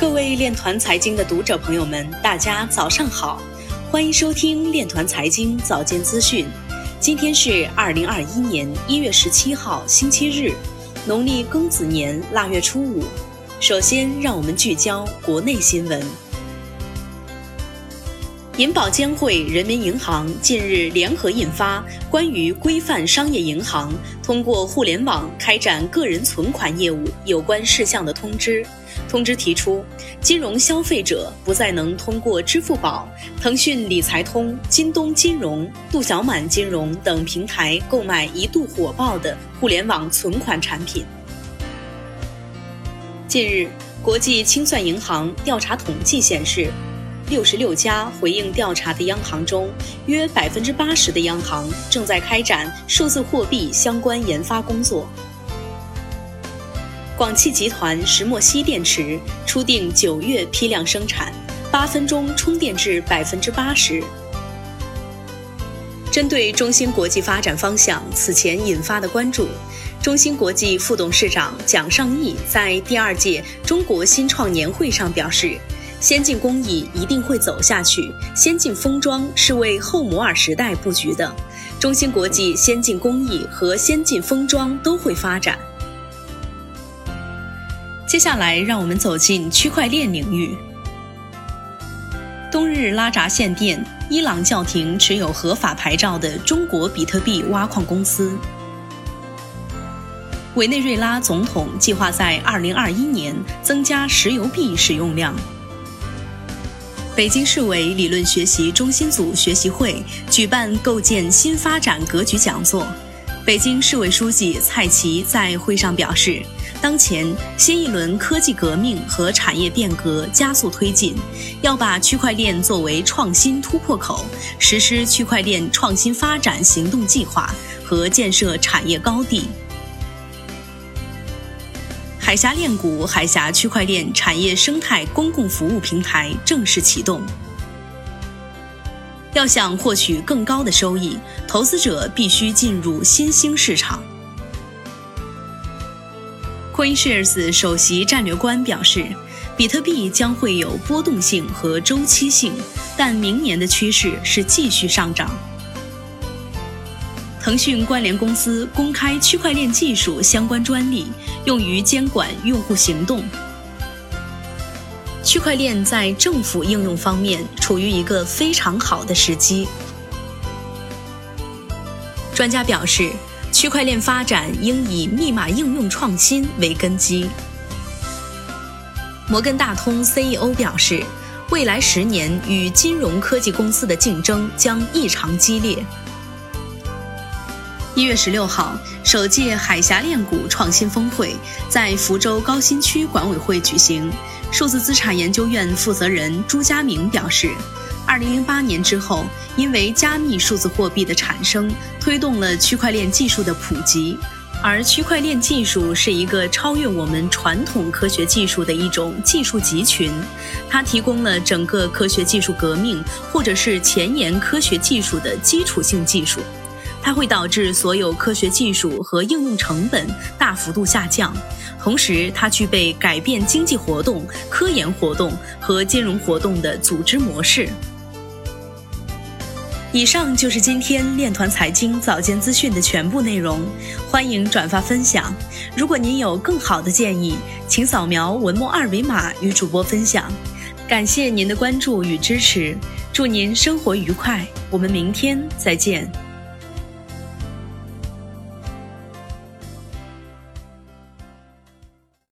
各位练团财经的读者朋友们，大家早上好，欢迎收听练团财经早间资讯。今天是二零二一年一月十七号，星期日，农历庚子年腊月初五。首先，让我们聚焦国内新闻。银保监会、人民银行近日联合印发关于规范商业银行通过互联网开展个人存款业务有关事项的通知。通知提出，金融消费者不再能通过支付宝、腾讯理财通、京东金融、度小满金融等平台购买一度火爆的互联网存款产品。近日，国际清算银行调查统计显示，六十六家回应调查的央行中，约百分之八十的央行正在开展数字货币相关研发工作。广汽集团石墨烯电池初定九月批量生产，八分钟充电至百分之八十。针对中芯国际发展方向此前引发的关注，中芯国际副董事长蒋尚义在第二届中国新创年会上表示：“先进工艺一定会走下去，先进封装是为后摩尔时代布局的，中芯国际先进工艺和先进封装都会发展。”接下来，让我们走进区块链领域。冬日拉闸限电，伊朗叫停持有合法牌照的中国比特币挖矿公司。委内瑞拉总统计划在2021年增加石油币使用量。北京市委理论学习中心组学习会举办构建新发展格局讲座。北京市委书记蔡奇在会上表示。当前新一轮科技革命和产业变革加速推进，要把区块链作为创新突破口，实施区块链创新发展行动计划和建设产业高地。海峡链谷海峡区块链产业生态公共服务平台正式启动。要想获取更高的收益，投资者必须进入新兴市场。CoinShares 首席战略官表示，比特币将会有波动性和周期性，但明年的趋势是继续上涨。腾讯关联公司公开区块链技术相关专利，用于监管用户行动。区块链在政府应用方面处于一个非常好的时机。专家表示。区块链发展应以密码应用创新为根基。摩根大通 CEO 表示，未来十年与金融科技公司的竞争将异常激烈。一月十六号，首届海峡链谷创新峰会在福州高新区管委会举行。数字资产研究院负责人朱家明表示。二零零八年之后，因为加密数字货币的产生，推动了区块链技术的普及。而区块链技术是一个超越我们传统科学技术的一种技术集群，它提供了整个科学技术革命或者是前沿科学技术的基础性技术。它会导致所有科学技术和应用成本大幅度下降，同时它具备改变经济活动、科研活动和金融活动的组织模式。以上就是今天链团财经早间资讯的全部内容，欢迎转发分享。如果您有更好的建议，请扫描文末二维码与主播分享。感谢您的关注与支持，祝您生活愉快，我们明天再见。